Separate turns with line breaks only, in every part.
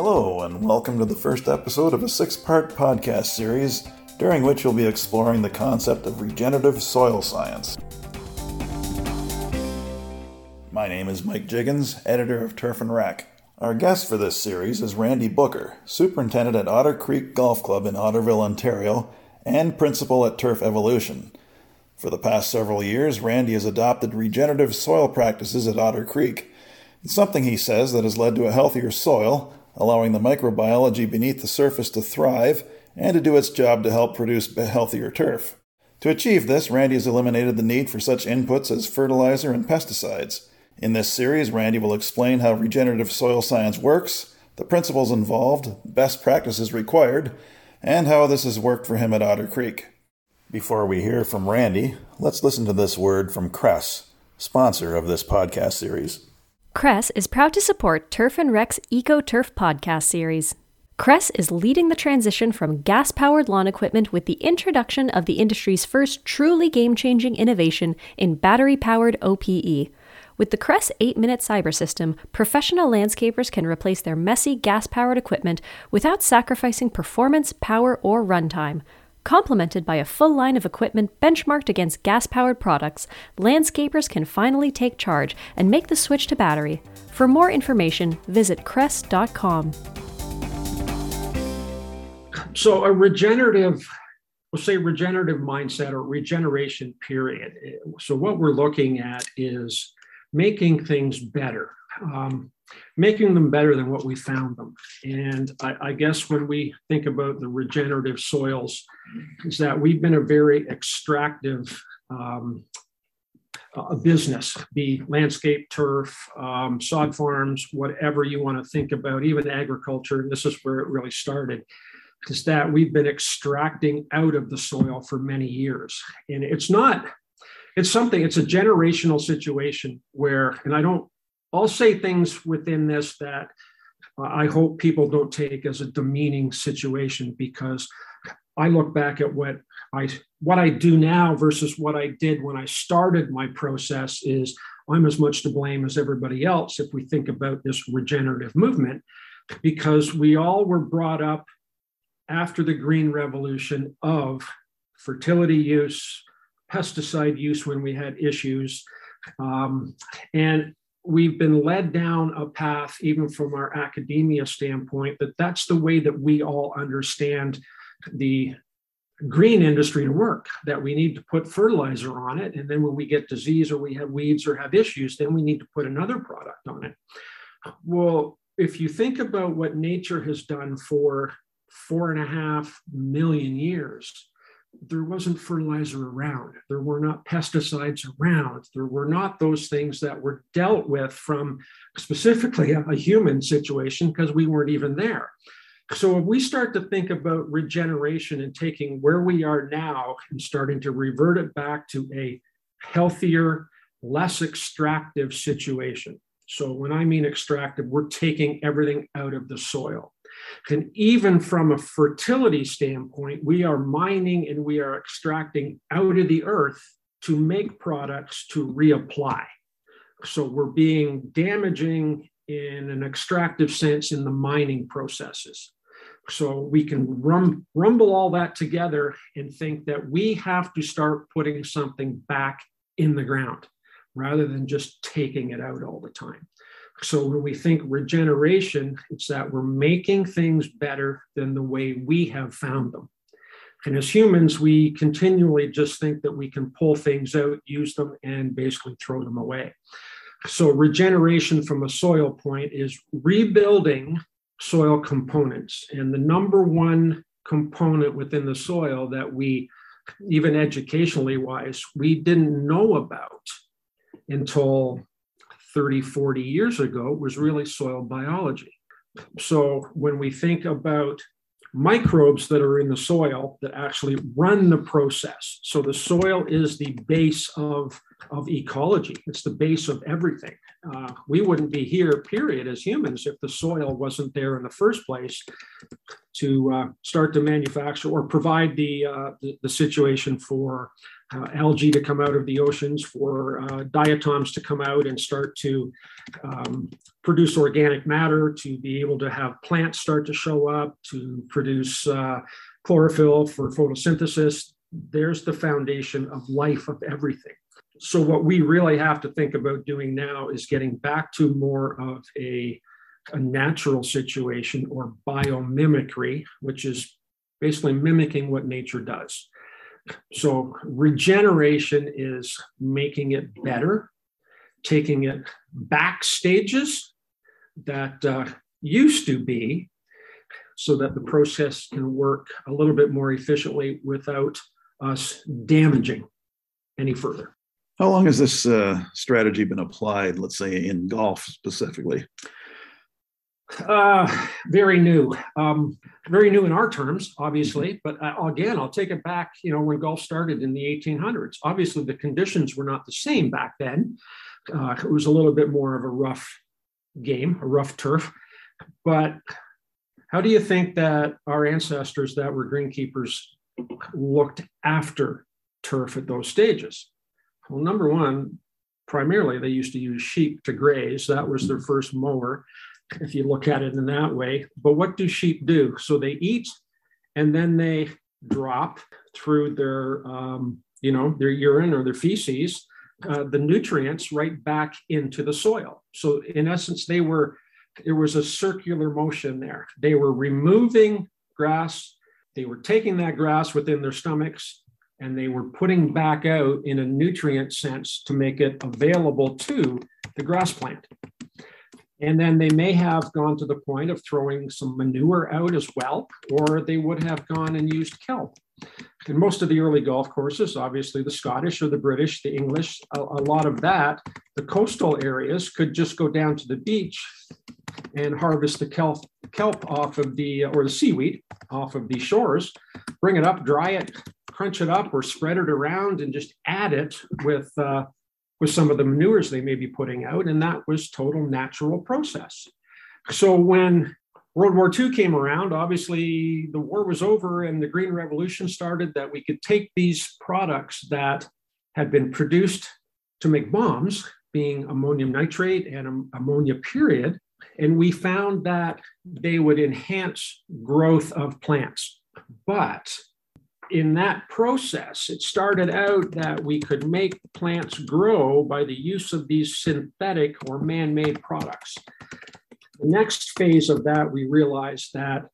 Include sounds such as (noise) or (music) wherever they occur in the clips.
Hello, and welcome to the first episode of a six part podcast series during which we'll be exploring the concept of regenerative soil science. My name is Mike Jiggins, editor of Turf and Rec. Our guest for this series is Randy Booker, superintendent at Otter Creek Golf Club in Otterville, Ontario, and principal at Turf Evolution. For the past several years, Randy has adopted regenerative soil practices at Otter Creek. It's something he says that has led to a healthier soil, allowing the microbiology beneath the surface to thrive and to do its job to help produce healthier turf. To achieve this, Randy has eliminated the need for such inputs as fertilizer and pesticides. In this series, Randy will explain how regenerative soil science works, the principles involved, best practices required, and how this has worked for him at Otter Creek. Before we hear from Randy, let's listen to this word from Kress, sponsor of this podcast series.
Kress is proud to support Turf and Rec's Eco Turf podcast series. Kress is leading the transition from gas powered lawn equipment with the introduction of the industry's first truly game changing innovation in battery powered OPE. With the Kress 8 minute cyber system, professional landscapers can replace their messy gas powered equipment without sacrificing performance, power, or runtime. Complemented by a full line of equipment benchmarked against gas powered products, landscapers can finally take charge and make the switch to battery. For more information, visit kress.com.
So, a regenerative, we'll say regenerative mindset or regeneration period. So, what we're looking at is making things better. Um, making them better than what we found them. And I, I, guess when we think about the regenerative soils, is that we've been a very extractive um, business, be landscape, turf, um, sod farms, whatever you want to think about, even agriculture. And this is where it really started. Is that we've been extracting out of the soil for many years. And it's not, it's something, it's a generational situation where, and I don't I'll say things within this that uh, I hope people don't take as a demeaning situation because I look back at what I what I do now versus what I did when I started my process is I'm as much to blame as everybody else if we think about this regenerative movement because we all were brought up after the green revolution of fertility use pesticide use when we had issues um, and we've been led down a path, even from our academia standpoint, that that's the way that we all understand the green industry to work that we need to put fertilizer on it and then when we get disease or we have weeds or have issues then we need to put another product on it. Well if you think about what nature has done for four and a half million years there wasn't fertilizer around. There were not pesticides around. There were not those things that were dealt with from specifically a, a human situation because we weren't even there. So if we start to think about regeneration and taking where we are now and starting to revert it back to a healthier, less extractive situation. So when I mean extractive, we're taking everything out of the soil. And even from a fertility standpoint, we are mining and we are extracting out of the earth to make products to reapply. So we're being damaging in an extractive sense in the mining processes. So we can rum, rumble all that together and think that we have to start putting something back in the ground rather than just taking it out all the time. So when we think regeneration, it's that we're making things better than the way we have found them. And as humans, we continually just think that we can pull things out, use them, and basically throw them away. So, regeneration from a soil point is rebuilding soil components. And the number one component within the soil that we, even educationally wise, we didn't know about until 30, 40 years ago was really soil biology. So when we think about microbes that are in the soil that actually run the process. So the soil is the base of, of ecology, it's the base of everything. Uh, we wouldn't be here, period, as humans, if the soil wasn't there in the first place to uh, start to manufacture or provide the, uh, the, the, situation for uh, algae to come out of the oceans, for uh, diatoms to come out and start to um, produce organic matter, to be able to have plants start to show up, to produce uh, chlorophyll for photosynthesis. There's the foundation of life of everything. So, what we really have to think about doing now is getting back to more of a, a natural situation or biomimicry, which is basically mimicking what nature does. So, regeneration is making it better, taking it back stages that uh, used to be so that the process can work a little bit more efficiently without us damaging any further.
How long has this uh, strategy been applied, let's say in golf specifically?
Uh, very new. Um, very new in our terms, obviously. But uh, again, I'll take it back. You know, when golf started in the 1800s, obviously the conditions were not the same back then. Uh, it was a little bit more of a rough game, a rough turf. But how do you think that our ancestors that were greenkeepers looked after turf at those stages? Well, number one, primarily they used to use sheep to graze. That was their first mower if you look at it in that way. But what do sheep do? So they eat and then they drop through their, um, you know, their urine or their feces, uh, the nutrients right back into the soil. So in essence, they were, there was a circular motion there. They were removing grass, they were taking that grass within their stomachs, and they were putting back out in a nutrient sense to make it available to the grass plant. And then they may have gone to the point of throwing some manure out as well, or they would have gone and used kelp. In most of the early golf courses, obviously the Scottish or the British, the English, a, a lot of that, the coastal areas could just go down to the beach and harvest the kelp, kelp off of the, or the seaweed off of the shores, bring it up, dry it, crunch it up, or spread it around and just add it with uh, with some of the manures they may be putting out, and that was total natural process. So when World War II came around, obviously the war was over and the Green Revolution started, that we could take these products that had been produced to make bombs, being ammonium nitrate and ammonia period, and we found that they would enhance growth of plants. But in that process, it started out that we could make plants grow by the use of these synthetic or man made products. The next phase of that, we realized that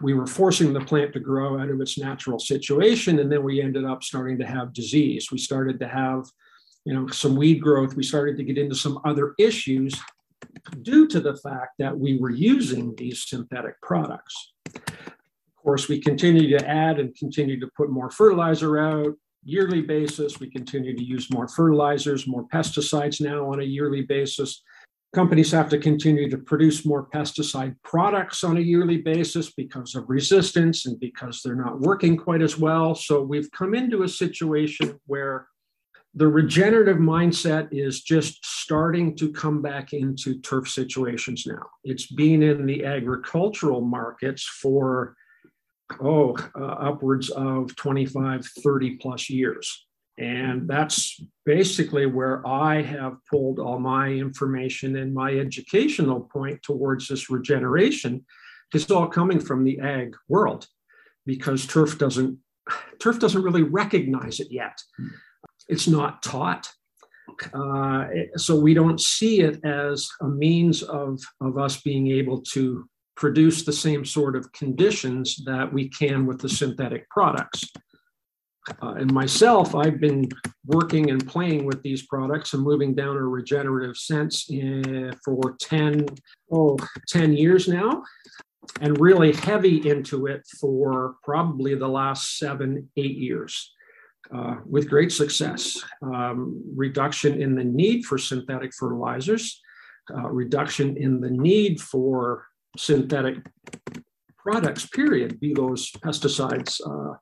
we were forcing the plant to grow out of its natural situation, and then we ended up starting to have disease. We started to have you know, some weed growth. We started to get into some other issues due to the fact that we were using these synthetic products course, we continue to add and continue to put more fertilizer out yearly basis. We continue to use more fertilizers, more pesticides now on a yearly basis. Companies have to continue to produce more pesticide products on a yearly basis because of resistance and because they're not working quite as well. So we've come into a situation where the regenerative mindset is just starting to come back into turf situations now. It's been in the agricultural markets for oh, uh, upwards of 25, 30 plus years. And that's basically where I have pulled all my information and my educational point towards this regeneration. It's all coming from the ag world because turf doesn't turf doesn't really recognize it yet. It's not taught. Uh, so we don't see it as a means of, of us being able to produce the same sort of conditions that we can with the synthetic products. Uh, and myself, I've been working and playing with these products and moving down a regenerative sense in, for 10, oh, 10 years now, and really heavy into it for probably the last seven, eight years. Uh, with great success. Um, reduction in the need for synthetic fertilizers, uh, reduction in the need for synthetic products, period, be those pesticides, uh,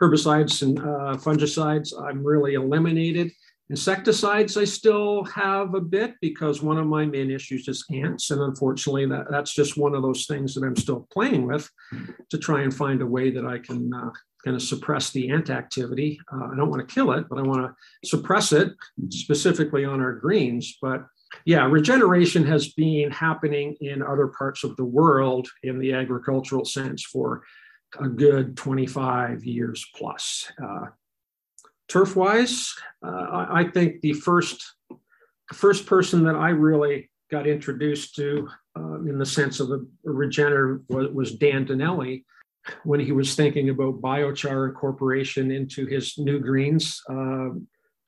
herbicides, and uh, fungicides. I'm really eliminated. Insecticides, I still have a bit because one of my main issues is ants. And unfortunately, that, that's just one of those things that I'm still playing with to try and find a way that I can uh, going to suppress the ant activity. Uh, I don't want to kill it, but I want to suppress it specifically on our greens. But yeah, regeneration has been happening in other parts of the world in the agricultural sense for a good 25 years plus. Uh, turf wise, uh, I think the first first person that I really got introduced to uh, in the sense of a, regenerative was, was, Dan Dinelli when he was thinking about biochar incorporation into his new greens uh,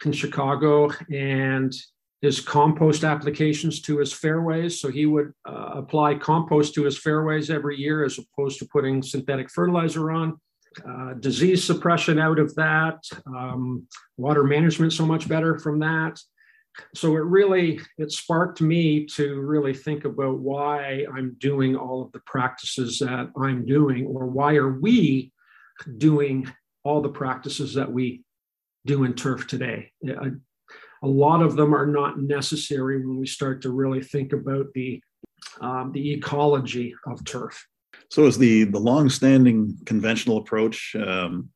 in Chicago and his compost applications to his fairways. So he would uh, apply compost to his fairways every year as opposed to putting synthetic fertilizer on. Uh, disease suppression out of that, um, water management so much better from that. So it really it sparked me to really think about why I'm doing all of the practices that I'm doing, or why are we doing all the practices that we do in turf today. A, a lot of them are not necessary when we start to really think about the um, the ecology of turf.
So, is the the long-standing conventional approach um,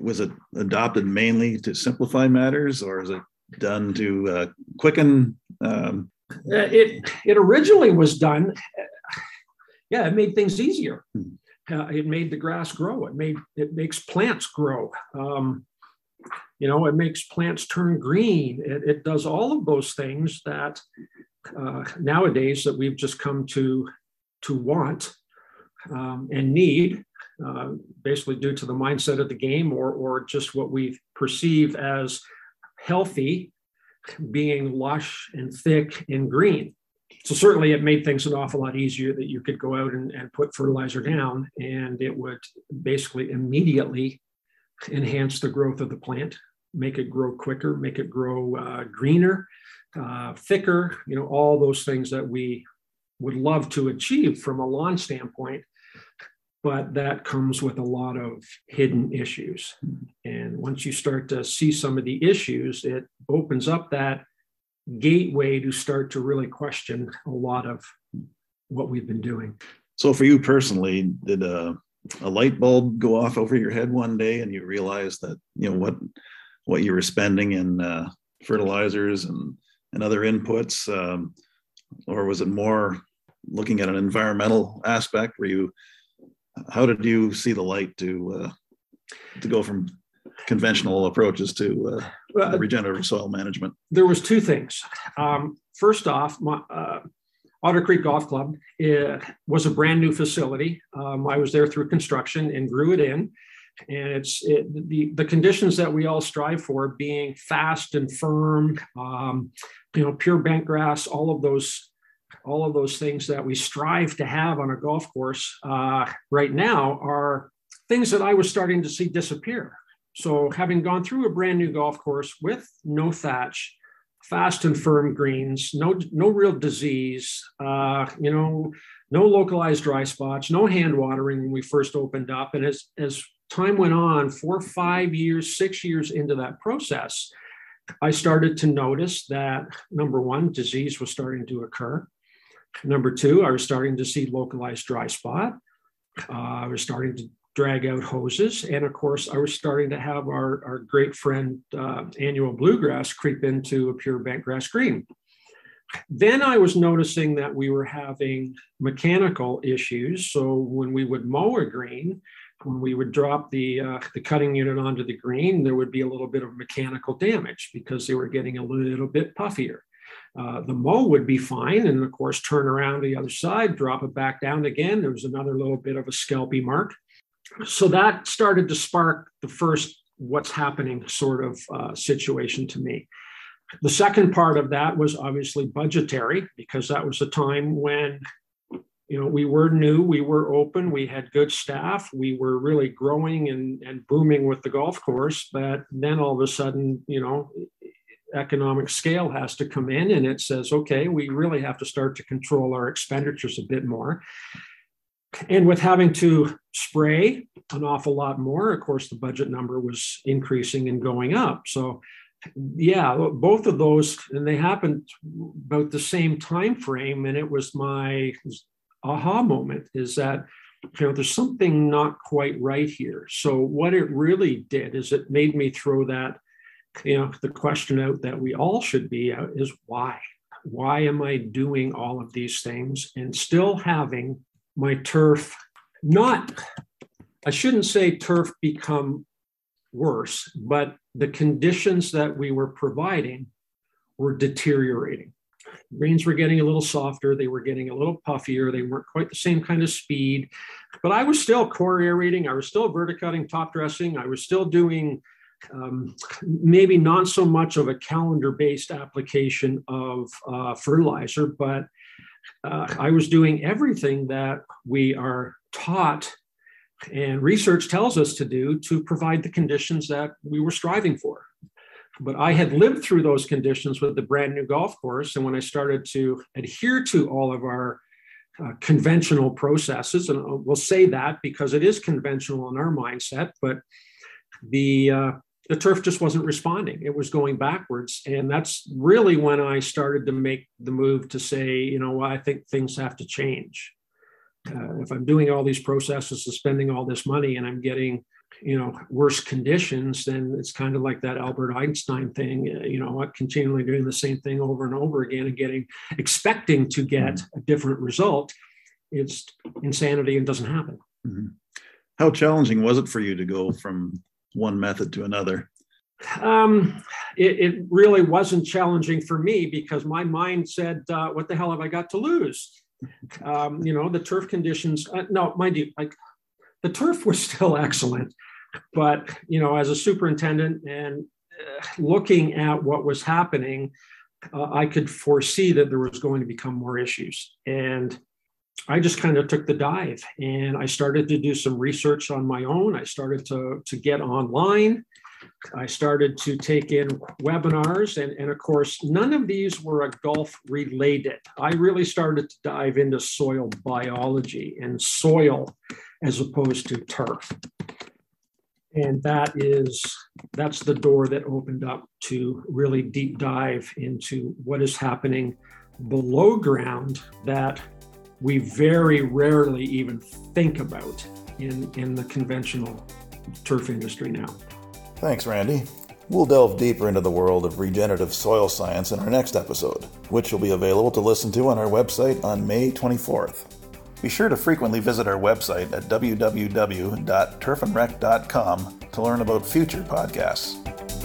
was it adopted mainly to simplify matters, or is it done to uh, quicken? Um...
Uh, it it originally was done. Yeah, it made things easier. Hmm. Uh, it made the grass grow. It made it makes plants grow. Um, you know, it makes plants turn green. It, it does all of those things that uh, nowadays that we've just come to to want um, and need, uh, basically due to the mindset of the game or, or just what we perceive as healthy being lush and thick and green. So certainly it made things an awful lot easier that you could go out and, and put fertilizer down and it would basically immediately enhance the growth of the plant, make it grow quicker, make it grow uh, greener, uh, thicker, you know, all those things that we would love to achieve from a lawn standpoint but that comes with a lot of hidden issues. And once you start to see some of the issues, it opens up that gateway to start to really question a lot of what we've been doing.
So, for you personally, did a, a light bulb go off over your head one day and you realized that, you know, what what you were spending in uh, fertilizers and, and other inputs? Um, or was it more looking at an environmental aspect where you how did you see the light to uh, to go from conventional approaches to uh, regenerative soil management?
There was two things. Um, first off, my, uh, Otter Creek Golf Club was a brand new facility. Um, I was there through construction and grew it in. And it's it, the, the conditions that we all strive for being fast and firm, um, you know, pure bent grass, all of those all of those things that we strive to have on a golf course uh, right now are things that I was starting to see disappear. So, having gone through a brand new golf course with no thatch, fast and firm greens, no no real disease, uh, you know, no localized dry spots, no hand watering when we first opened up, and as as time went on, four, five years, six years into that process, I started to notice that number one, disease was starting to occur. Number two, I was starting to see localized dry spot. Uh, I was starting to drag out hoses. And of course, I was starting to have our, our great friend uh, annual bluegrass creep into a pure bent grass green. Then I was noticing that we were having mechanical issues. So when we would mow a green, when we would drop the uh, the cutting unit onto the green, there would be a little bit of mechanical damage because they were getting a little bit puffier. Uh, the mow would be fine. And of course, turn around to the other side, drop it back down again. There was another little bit of a scalpy mark. So that started to spark the first what's happening sort of uh, situation to me. The second part of that was obviously budgetary, because that was a time when you know we were new we were open we had good staff we were really growing and, and booming with the golf course but then all of a sudden you know economic scale has to come in and it says, okay, we really have to start to control our expenditures a bit more. And with having to spray an awful lot more, of course, the budget number was increasing and going up. So, yeah, both of those, and they happened about the same time frame. And it was my aha moment is that you know, there's something not quite right here. So what it really did is it made me throw that, you know, the question out that we all should be out is why? Why am I doing all of these things and still having my turf not, I shouldn't say turf become worse, but the conditions that we were providing were deteriorating. Greens were getting a little softer, they were getting a little puffier, they weren't quite the same kind of speed, but I was still core aerating, I was still verticutting, top dressing, I was still doing um, maybe not so much of a calendar based application of uh, fertilizer, but uh, I was doing everything that we are taught and research tells us to do to provide the conditions that we were striving for. But I had lived through those conditions with the brand new golf course. And when I started to adhere to all of our uh, conventional processes, and we'll say that because it is conventional in our mindset, but the uh, the turf just wasn't responding. It was going backwards, and that's really when I started to make the move to say, you know, I think things have to change. Uh, if I'm doing all these processes and spending all this money, and I'm getting you know worse conditions then it's kind of like that albert einstein thing uh, you know continually doing the same thing over and over again and getting expecting to get mm-hmm. a different result it's insanity and doesn't happen mm-hmm.
how challenging was it for you to go from one method to another.
Um, it, it, really wasn't challenging for me because my mind said uh, what the hell have i got to lose? Um, you know the turf conditions uh, no mind you like the turf was still (laughs) excellent. But you know, as a superintendent and uh, looking at what was happening, uh, I could foresee that there was going to become more issues. And I just kind of took the dive and I started to do some research on my own. I started to, to get online. I started to take in webinars. And, and of course, none of these were a golf related. I really started to dive into soil biology and soil as opposed to turf and that is that's the door that opened up to really deep dive into what is happening below ground that we very rarely even think about in in the conventional turf industry now
thanks randy We'll delve deeper into the world of regenerative soil science in our next episode, which will be available to listen to on our website on May 24th. Be sure to frequently visit our website at www.turfandrec.com to learn about future podcasts.